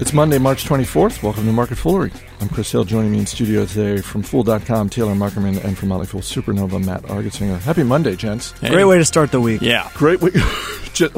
It's Monday, March 24th. Welcome to Market Foolery. I'm Chris Hill. Joining me in studio today from Fool.com, Taylor Muckerman, and from Motley Fool Supernova, Matt Argersinger. Happy Monday, gents. Hey. Great way to start the week. Yeah. Great week.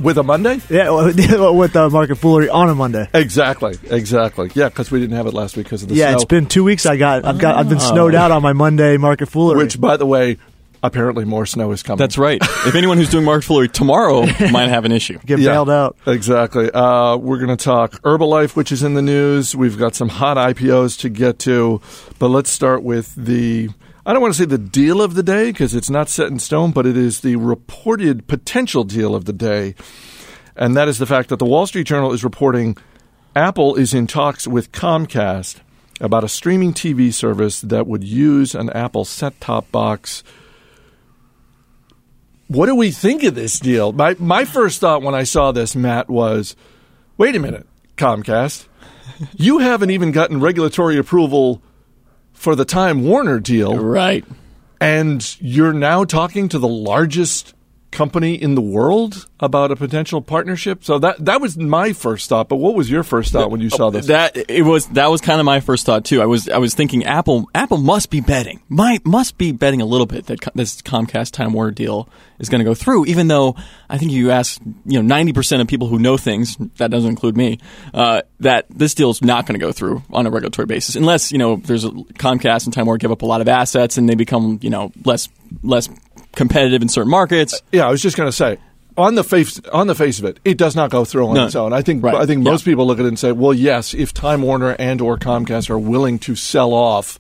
With a Monday? Yeah, with uh, Market Foolery on a Monday. Exactly, exactly. Yeah, because we didn't have it last week because of the yeah, snow. it's been two weeks. I got, I've got, I've been snowed out on my Monday Market Foolery. Which, by the way, apparently more snow is coming. That's right. if anyone who's doing market foolery tomorrow might have an issue. get Yeah. bailed out. Exactly. Uh, we're going to talk Herbalife, which is in the news. We've got some hot IPOs to get to, but let's start with the. I don't want to say the deal of the day because it's not set in stone, but it is the reported potential deal of the day. And that is the fact that the Wall Street Journal is reporting Apple is in talks with Comcast about a streaming TV service that would use an Apple set top box what do we think of this deal? My my first thought when I saw this, Matt, was, wait a minute, Comcast, you haven't even gotten regulatory approval for the Time Warner deal, Right. and you're now talking to the largest company in the world about a potential partnership. So that that was my first thought. But what was your first thought when you saw this? That it was that was kind of my first thought too. I was I was thinking Apple Apple must be betting. Might must be betting a little bit that this Comcast Time Warner deal is going to go through even though I think you ask, you know, 90% of people who know things, that doesn't include me, uh, that this deal is not going to go through on a regulatory basis unless, you know, there's a Comcast and Time Warner give up a lot of assets and they become, you know, less less competitive in certain markets. Yeah, I was just going to say. On the face, on the face of it, it does not go through on No. its own. I think Right. I think Yeah. most people look at it and say, "Well, yes, if Time Warner and or Comcast are willing to sell off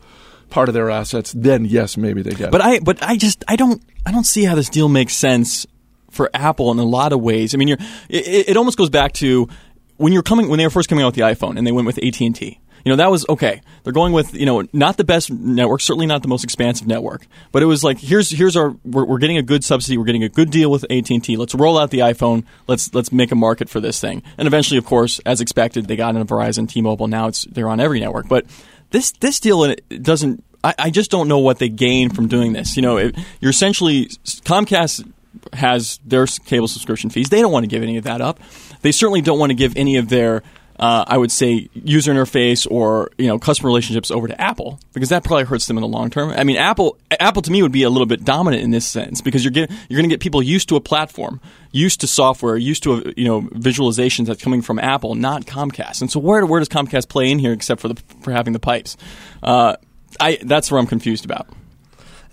part of their assets, then yes, maybe they get But it." I but I just I don't I don't see how this deal makes sense for Apple in a lot of ways. I mean, you're it, it almost goes back to when you're coming when they were first coming out with the iPhone and they went with AT and T. You know that was okay. They're going with you know not the best network, certainly not the most expansive network, but it was like here's here's our we're, we're getting a good subsidy, we're getting a good deal with AT and T. Let's roll out the iPhone. Let's let's make a market for this thing. And eventually, of course, as expected, they got into Verizon, T-Mobile. Now it's they're on every network. But this this deal doesn't. I, I just don't know what they gain from doing this. You know, it, you're essentially Comcast has their cable subscription fees. They don't want to give any of that up. They certainly don't want to give any of their, uh, I would say, user interface or you know customer relationships over to Apple because that probably hurts them in the long term. I mean, Apple, Apple to me would be a little bit dominant in this sense because you're get, you're going to get people used to a platform, used to software, used to a, you know visualizations that's coming from Apple, not Comcast. And so where where does Comcast play in here except for the for having the pipes? Uh, I that's where I'm confused about.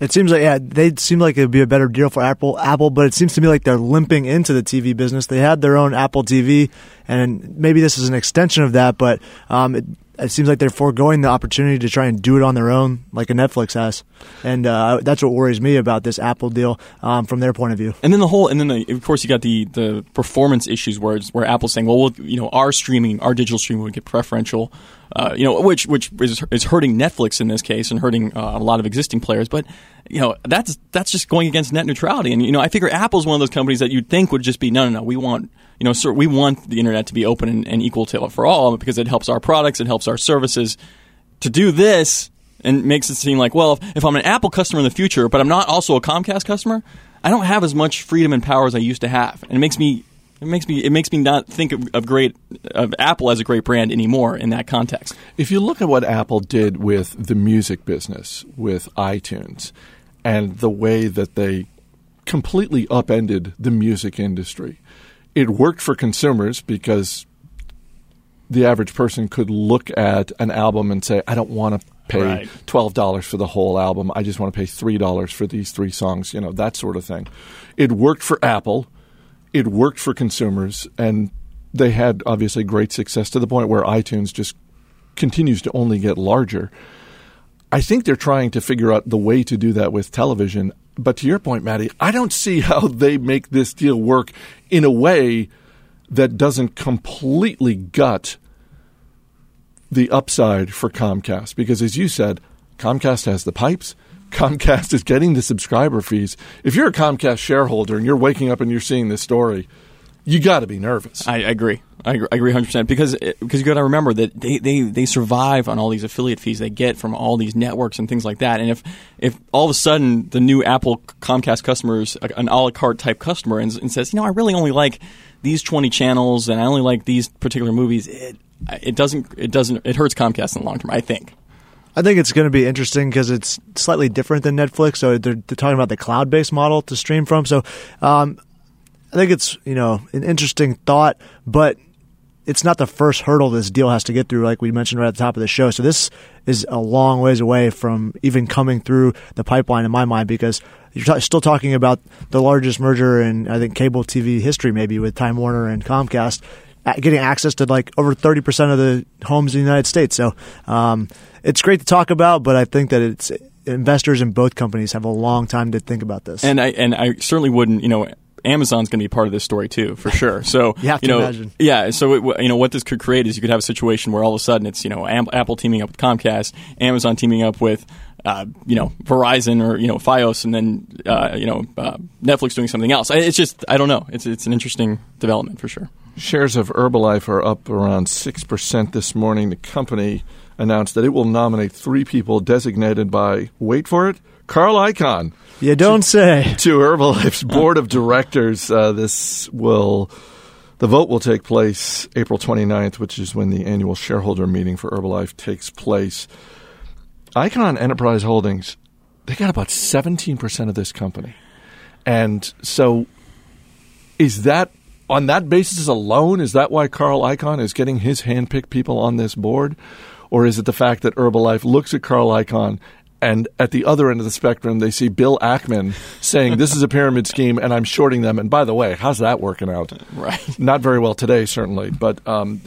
It seems like yeah, they seem like it'd be a better deal for Apple. Apple, but it seems to me like they're limping into the TV business. They had their own Apple TV, and maybe this is an extension of that. But um, it, it seems like they're foregoing the opportunity to try and do it on their own, like a Netflix has. And uh, that's what worries me about this Apple deal um, from their point of view. And then the whole, and then the, of course you got the the performance issues where where Apple's saying, well, we'll, you know, our streaming, our digital streaming would get preferential, uh, you know, which which is, is hurting Netflix in this case and hurting uh, a lot of existing players. But you know, that's that's just going against net neutrality. And you know, I figure Apple's one of those companies that you'd think would just be, no, no, no, we want. You know, sir, we want the internet to be open and, and equal to for all because it helps our products, it helps our services. To do this, and makes it seem like, well, if, if I'm an Apple customer in the future, but I'm not also a Comcast customer, I don't have as much freedom and power as I used to have, and it makes me it makes me it makes me not think of, of great of Apple as a great brand anymore in that context. If you look at what Apple did with the music business, with iTunes, and the way that they completely upended the music industry, it worked for consumers because the average person could look at an album and say, I don't want to pay Right. $12 for the whole album. I just want to pay $3 for these three songs, you know, that sort of thing. It worked for Apple. It worked for consumers. And they had obviously great success to the point where iTunes just continues to only get larger. I think they're trying to figure out the way to do that with television. But to your point, Maddie, I don't see how they make this deal work in a way that doesn't completely gut the upside for Comcast. Because as you said, Comcast has the pipes. Comcast is getting the subscriber fees. If you're a Comcast shareholder and you're waking up and you're seeing this story, you got to be nervous. I, agree. I agree, 100% because because you got to remember that they, they, they survive on all these affiliate fees they get from all these networks and things like that. And if if all of a sudden the new Apple Comcast customer is an a la carte type customer and, and says, you know, I really only like these 20 channels and I only like these particular movies, it, it doesn't it doesn't it hurts Comcast in the long term. I think. I think it's going to be interesting because it's slightly different than Netflix. So they're, they're talking about the cloud-based model to stream from. So um, I think it's you know an interesting thought, but it's not the first hurdle this deal has to get through, like we mentioned right at the top of the show. So this is a long ways away from even coming through the pipeline in my mind because you're t- still talking about the largest merger in I think cable TV history, maybe with Time Warner and Comcast getting access to like over 30% of the homes in the United States. So um, it's great to talk about, but I think that it's investors in both companies have a long time to think about this. And I and I certainly wouldn't, you know, Amazon's going to be part of this story too, for sure. So you, have you know, imagine. yeah. So it, you know what this could create is you could have a situation where all of a sudden it's you know Apple teaming up with Comcast, Amazon teaming up with uh, you know Verizon or you know FiOS, and then uh, you know uh, Netflix doing something else. It's just I don't know. It's it's an interesting development for sure. Shares of Herbalife are up around six percent this morning. The company announced that it will nominate three people designated by wait for it Carl Icahn. You don't say. To Herbalife's board of directors. Uh, this will. The vote will take place April 29th, which is when the annual shareholder meeting for Herbalife takes place. Icahn Enterprise Holdings, they got about 17% of this company. And so is that on that basis alone, is that why Carl Icahn is getting his handpicked people on this board? Or is it the fact that Herbalife looks at Carl Icahn and at the other end of the spectrum, they see Bill Ackman saying, This is a pyramid scheme, and I'm shorting them. And by the way, how's that working out? Right. Not very well today, certainly. But um,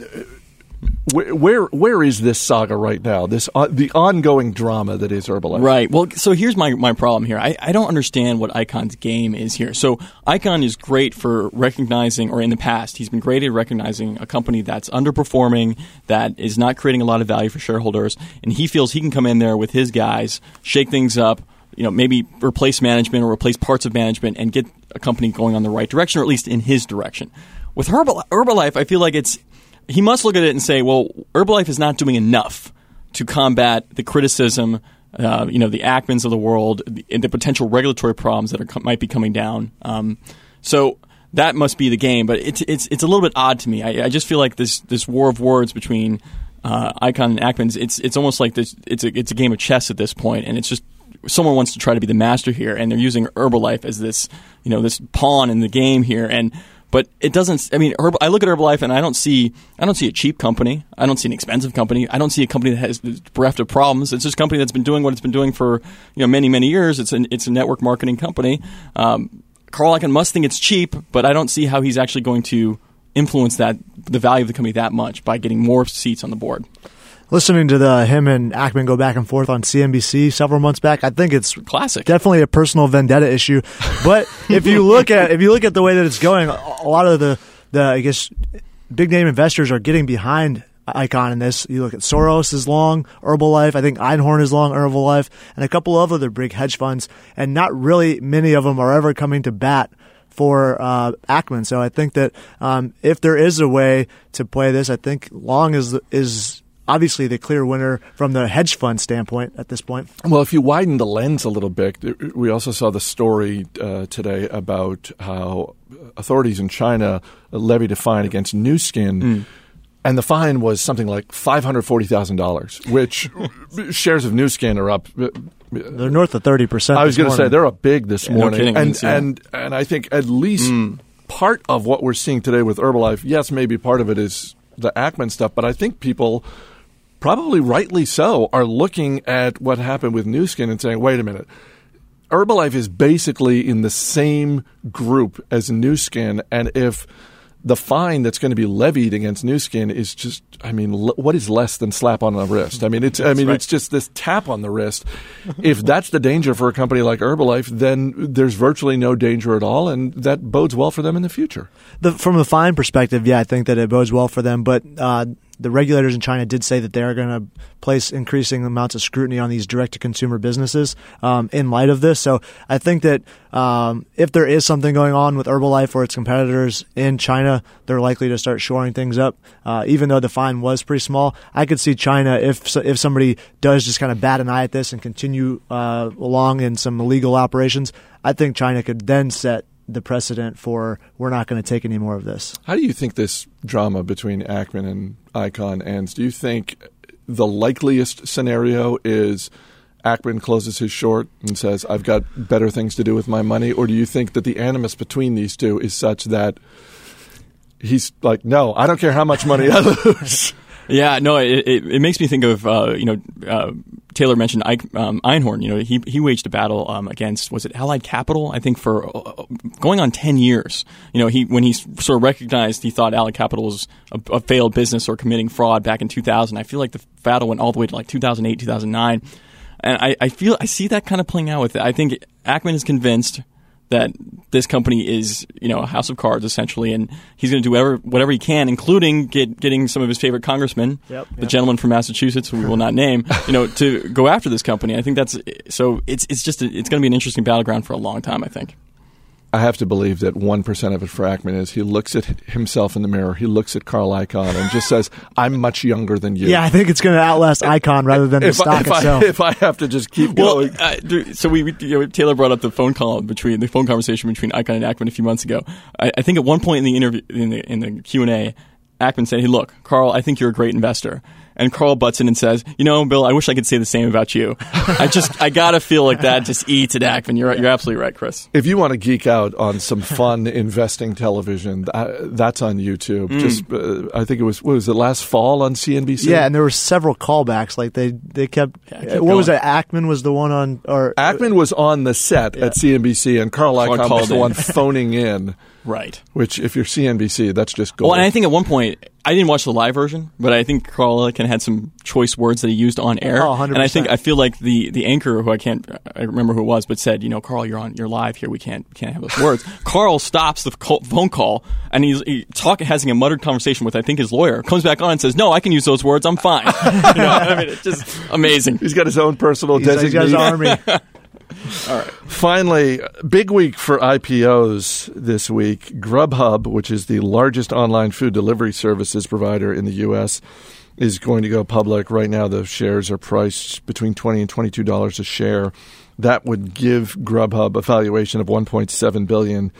where, where where is this saga right now? This uh, the ongoing drama that is Herbalife. Right. Well, so here's my, my problem here. I, I don't understand what Icahn's game is here. So Icahn is great for recognizing, or in the past, he's been great at recognizing a company that's underperforming, that is not creating a lot of value for shareholders, and he feels he can come in there with his guys, shake things up, you know, maybe replace management or replace parts of management and get a company going on the right direction, or at least in his direction. With Herbal, Herbalife, I feel like it's he must look at it and say, well, Herbalife is not doing enough to combat the criticism, uh, you know, the Ackmans of the world, and the potential regulatory problems that are, might be coming down. Um, so that must be the game. But it's it's it's a little bit odd to me. I, I just feel like this this war of words between uh, Icahn and Ackmans. It's it's almost like this. It's a it's a game of chess at this point, and it's just someone wants to try to be the master here, and they're using Herbalife as this you know this pawn in the game here, and but it doesn't. I mean, I look at Herbalife and I don't see. I don't see a cheap company. I don't see an expensive company. I don't see a company that has bereft of problems. It's just a company that's been doing what it's been doing for you know many many years. It's an it's a network marketing company. Um, Carl Icahn must think it's cheap, but I don't see how he's actually going to influence that the value of the company that much by getting more seats on the board listening to the him and Ackman go back and forth on CNBC several months back, I think it's classic. Definitely a personal vendetta issue. But if you look at if you look at the way that it's going, a lot of the the I guess big name investors are getting behind Icahn in this. You look at Soros is long, Herbalife. I think Einhorn is long, Herbalife, and a couple of other big hedge funds. And not really many of them are ever coming to bat for uh, Ackman. So I think that um, if there is a way to play this, I think long is is obviously the clear winner from the hedge fund standpoint at this point. Well, if you widen the lens a little bit, we also saw the story uh, today about how authorities in China levied a fine against Nu Skin. Mm. And the fine was something like five hundred forty thousand dollars, which shares of Nu Skin are up. Uh, they're north of thirty percent. I was going to say they're up big this yeah, morning, no and and and I think at least mm. part of what we're seeing today with Herbalife, yes, maybe part of it is the Ackman stuff, but I think people probably rightly so, are looking at what happened with Nu Skin and saying, wait a minute. Herbalife is basically in the same group as Nu Skin, and if the fine that's going to be levied against Nu Skin is just, I mean, l- what is less than slap on the wrist? I mean, it's, I mean, right. it's just this tap on the wrist. if that's the danger for a company like Herbalife, then there's virtually no danger at all, and that bodes well for them in the future. The, from the fine perspective, yeah, I think that it bodes well for them, but uh, the regulators in China did say that they are going to place increasing amounts of scrutiny on these direct to consumer businesses um, in light of this. So I think that um, if there is something going on with Herbalife or its competitors in China, they're likely to start shoring things up. Uh, even though the fine was pretty small, I could see China if if somebody does just kind of bat an eye at this and continue uh, along in some illegal operations. I think China could then set the precedent for we're not going to take any more of this. How do you think this drama between Ackman and Icahn ends? Do you think the likeliest scenario is Ackman closes his short and says, I've got better things to do with my money? Or do you think that the animus between these two is such that he's like, no, I don't care how much money I lose? Yeah, no, it, it, it, makes me think of uh, you know uh, Taylor mentioned um, Einhorn. You know, he he waged a battle um, against was it Allied Capital? I think for uh, going on ten years. You know, he when he sort of recognized he thought Allied Capital was a, a, failed business or committing fraud back in 2000. I feel like the battle went all the way to like 2008, 2009, and I, I feel I see that kind of playing out with it. I think Ackman is convinced that this company is, you know, a house of cards essentially, and he's going to do whatever whatever he can, including get, getting some of his favorite congressmen, yep, the gentleman from Massachusetts, who we will not name, you know, to go after this company. I think that's so. It's it's just a, it's going to be an interesting battleground for a long time. I think. I have to believe that 1% of it for Ackman is he looks at himself in the mirror, he looks at Carl Icahn and just says, I'm much younger than you. Yeah, I think it's going to outlast Icahn rather than the if stock I, if itself. I, if I have to just keep well, going. Uh, so we, you know, Taylor brought up the phone call between the phone conversation between Icahn and Ackman a few months ago. I, I think at one point in the interview, in the, in the Q&A, Ackman said, hey, look, Carl, I think you're a great investor. And Carl butts in and says, "You know, Bill, I wish I could say the same about you. I just, I gotta feel like that just eats at Ackman. You're, you're absolutely right, Chris. If you want to geek out on some fun investing television, uh, that's on YouTube. Mm. Just, uh, I think it was, what was it last fall on CNBC? Yeah, and there were several callbacks. Like they, they kept. Yeah, keep what was it? Ackman was the one on, or Ackman was on the set at CNBC, and Carl Carl Icahn was the in. one phoning in. Right. Which, if you're CNBC, that's just gold. Well, and I think at one point, I didn't watch the live version, but I think Carl Icahn had some choice words that he used on air. Oh, 100%. And I think I feel like the, the anchor, who I can't I remember who it was, but said, you know, Carl, you're on, you're live here. We can't we can't have those words. Carl stops the phone call and he's he talk, having a muttered conversation with I think his lawyer. Comes back on and says, no, I can use those words. I'm fine. you know, I mean, it's just amazing. he's got his own personal he's, he's got his army. All right. Finally, big week for IPOs this week. Grubhub, which is the largest online food delivery services provider in the U.S., is going to go public. Right now, the shares are priced between twenty and twenty-two dollars a share. That would give Grubhub a valuation of 1.7 billion.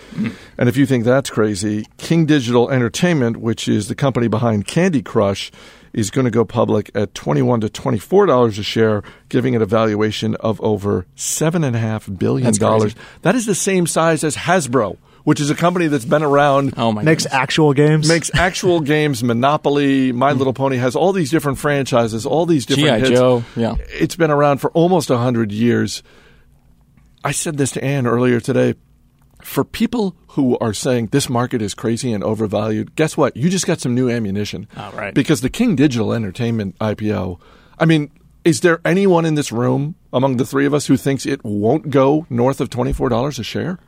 And if you think that's crazy, King Digital Entertainment, which is the company behind Candy Crush, is going to go public at 21 to 24 dollars a share, giving it a valuation of over seven and a half billion dollars. That is the same size as Hasbro, which is a company that's been around. Oh my Makes goodness. actual games. Makes actual games, Monopoly, My hmm. Little Pony has all these different franchises, all these different G.I. hits. Joe, yeah. It's been around for almost 100 years. I said this to Ann earlier today. For people who are saying this market is crazy and overvalued, guess what? You just got some new ammunition. Oh, right. Because the King Digital Entertainment IPO, I mean, is there anyone in this room among the three of us who thinks it won't go north of $24 a share?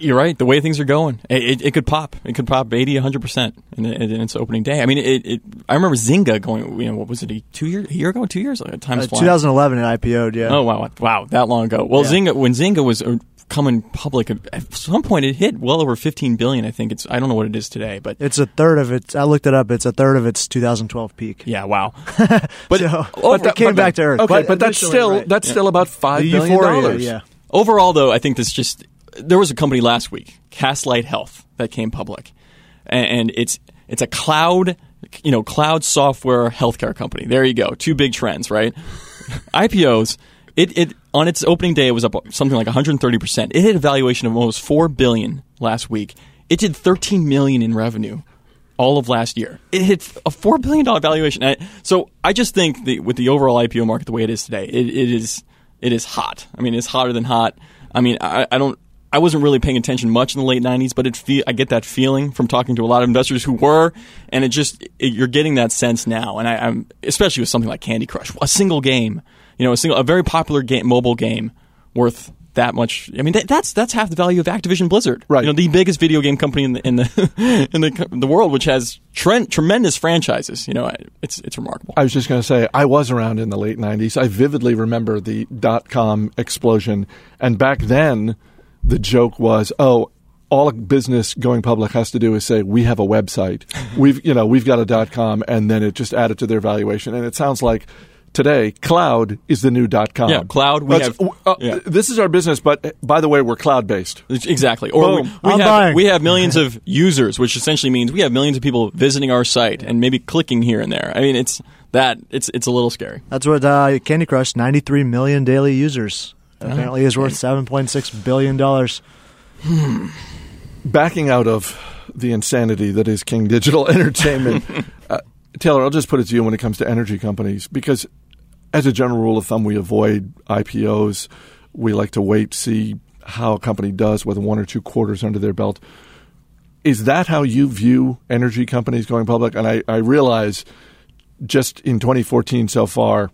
You're right. The way things are going, it, it, it could pop. It could pop 80, 100 percent in, in its opening day. I mean, it, it. I remember Zynga going. You know, what was it? A two year, a year ago, two years? Like, time's Uh, 2011 it IPO'd. Yeah. Oh wow, wow, that long ago. Well, Yeah. Zynga when Zynga was uh, coming public, at some point it hit well over 15 billion. I think it's. I don't know what it is today, but It's a third of its. I looked it up. It's a third of its 2012 peak. yeah, wow. But so, oh, it came but- back to earth. Okay, but, that's still right. that's still about five the billion euphoria. dollars. Yeah. Overall, though, I think this just there was a company last week, Castlight Health, that came public, and, it's it's a cloud, you know, cloud software healthcare company. There you go, two big trends, right? IPOs. It, it on its opening day it was up something like 130 percent. It hit a valuation of almost four billion last week. It did 13 million in revenue all of last year. It hit a four billion dollar valuation. So I just think that with the overall IPO market the way it is today, it, it is it is hot. I mean, it's hotter than hot. I mean, I, I don't. I wasn't really paying attention much in the late '90s, but it feel, I get that feeling from talking to a lot of investors who were, and it just it, you're getting that sense now. And I, I'm especially with something like Candy Crush, a single game, you know, a single a very popular game, mobile game, worth that much. I mean, that, that's that's half the value of Activision Blizzard, Right. You know, the biggest video game company in the in the in the, the world, which has tre- tremendous franchises. You know, it's it's remarkable. I was just going to say, I was around in the late 90s. I vividly remember the dot com explosion. And back then, the joke was, oh, all a business going public has to do is say, we have a website. We've, you know, we've got a dot com, and then it just added to their valuation. And it sounds like today, cloud is the new dot com. Yeah, cloud, we That's- have- uh, yeah. This is our business, but uh, by the way, we're cloud based. Exactly. Or we, Boom. we I'm have buying. we have millions of users, which essentially means we have millions of people visiting our site and maybe clicking here and there. I mean, it's that it's it's a little scary. That's what uh, Candy Crush, 93 million daily users. Apparently is worth 7.6 billion dollars. Backing out of the insanity that is King Digital Entertainment, uh, Taylor, I'll just put it to you when it comes to energy companies, because as a general rule of thumb, we avoid IPOs. We like to wait, see how a company does with one or two quarters under their belt. Is that how you view energy companies going public? And I, I realize just in 2014 so far,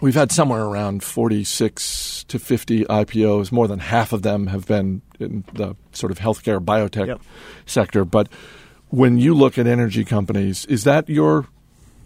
we've had somewhere around 46 to 50 IPOs. More than half of them have been in the sort of healthcare biotech Yep. sector. But when you look at energy companies, is that your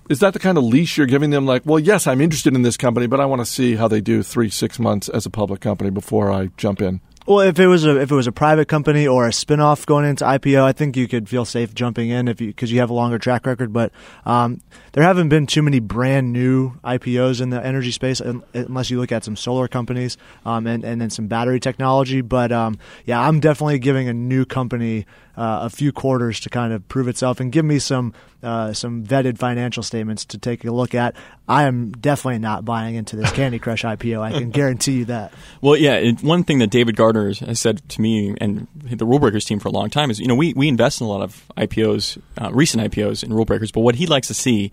is that the kind of leash you're giving them? Like, well, yes, I'm interested in this company, but I want to see how they do three, six months as a public company before I jump in. Well, if it was a if it was a private company or a spinoff going into IPO, I think you could feel safe jumping in if you because you have a longer track record. But um, there haven't been too many brand new IPOs in the energy space, unless you look at some solar companies um, and and then some battery technology. But um, yeah, I'm definitely giving a new company uh, a few quarters to kind of prove itself and give me some uh, some vetted financial statements to take a look at. I am definitely not buying into this Candy Crush IPO. I can guarantee you that. Well, yeah. One thing that David Gardner has said to me and the Rule Breakers team for a long time is, you know, we, we invest in a lot of IPOs, uh, recent IPOs in Rule Breakers, but what he likes to see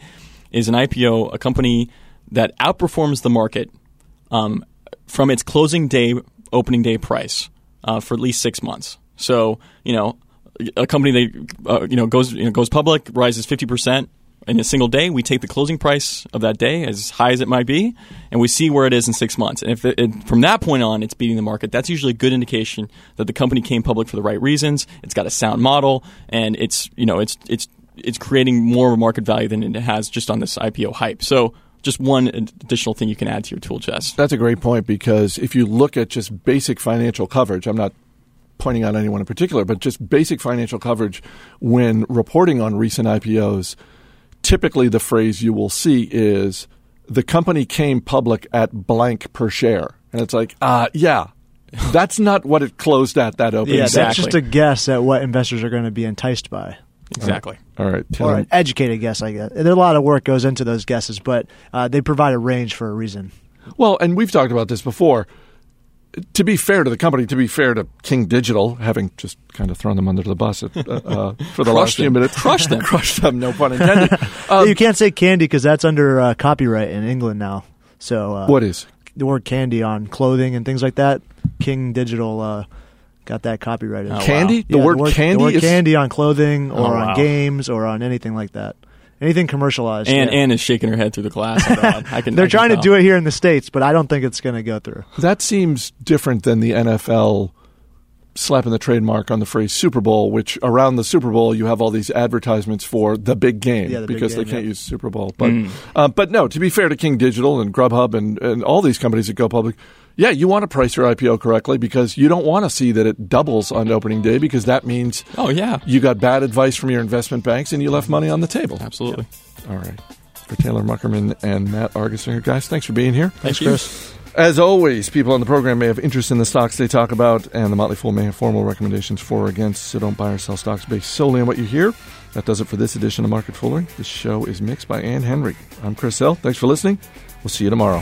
is an IPO, a company that outperforms the market um, from its closing day, opening day price uh, for at least six months. So, you know, a company that uh, you know goes you know, goes public, rises fifty percent in a single day. We take the closing price of that day, as high as it might be, and we see where it is in six months. And if it, it, from that point on it's beating the market, that's usually a good indication that the company came public for the right reasons. It's got a sound model, and it's you know it's it's it's creating more market value than it has just on this IPO hype. So. Just one additional thing you can add to your tool chest. That's a great point because if you look at just basic financial coverage, I'm not pointing out anyone in particular, but just basic financial coverage when reporting on recent IPOs, typically the phrase you will see is the company came public at blank per share. And it's like, uh, yeah, that's not what it closed at that opening. Yeah, Exactly. that's just a guess at what investors are going to be enticed by. Exactly. All right. Or an educated guess, I guess. There a lot of work goes into those guesses, but uh, they provide a range for a reason. Well, and we've talked about this before. To be fair to the company, to be fair to King Digital, having just kind of thrown them under the bus at, uh, uh, for the last few minutes, Crushed them. crushed them. No pun intended. Um, you can't say candy because that's under uh, copyright in England now. So uh, what is? the word candy on clothing and things like that, King Digital uh, got that copyrighted. Oh, wow. Candy? The Yeah, word candy the word is candy on clothing or Oh, on wow. games or on anything like that. Anything commercialized. And yeah. Ann is shaking her head through the glass. I can. They're I can trying to do it here in the states, but I don't think it's going to go through. that seems different than the NFL slapping the trademark on the phrase Super Bowl, which around the Super Bowl you have all these advertisements for the big game Yeah, the big because they can't yeah. use Super Bowl. But uh, but no, to be fair to King Digital and Grubhub and, and all these companies that go public, yeah, you want to price your IPO correctly because you don't want to see that it doubles on opening day because that means Oh yeah, you got bad advice from your investment banks and you left money on the table. absolutely. All right. For Taylor Muckerman and Matt Argersinger, guys, thanks for being here. Thank you. As always, people on the program may have interest in the stocks they talk about, and the Motley Fool may have formal recommendations for or against, so don't buy or sell stocks based solely on what you hear. That does it for this edition of Market Foolery. This show is mixed by Ann Henry. I'm Chris Hill. Thanks for listening. We'll see you tomorrow.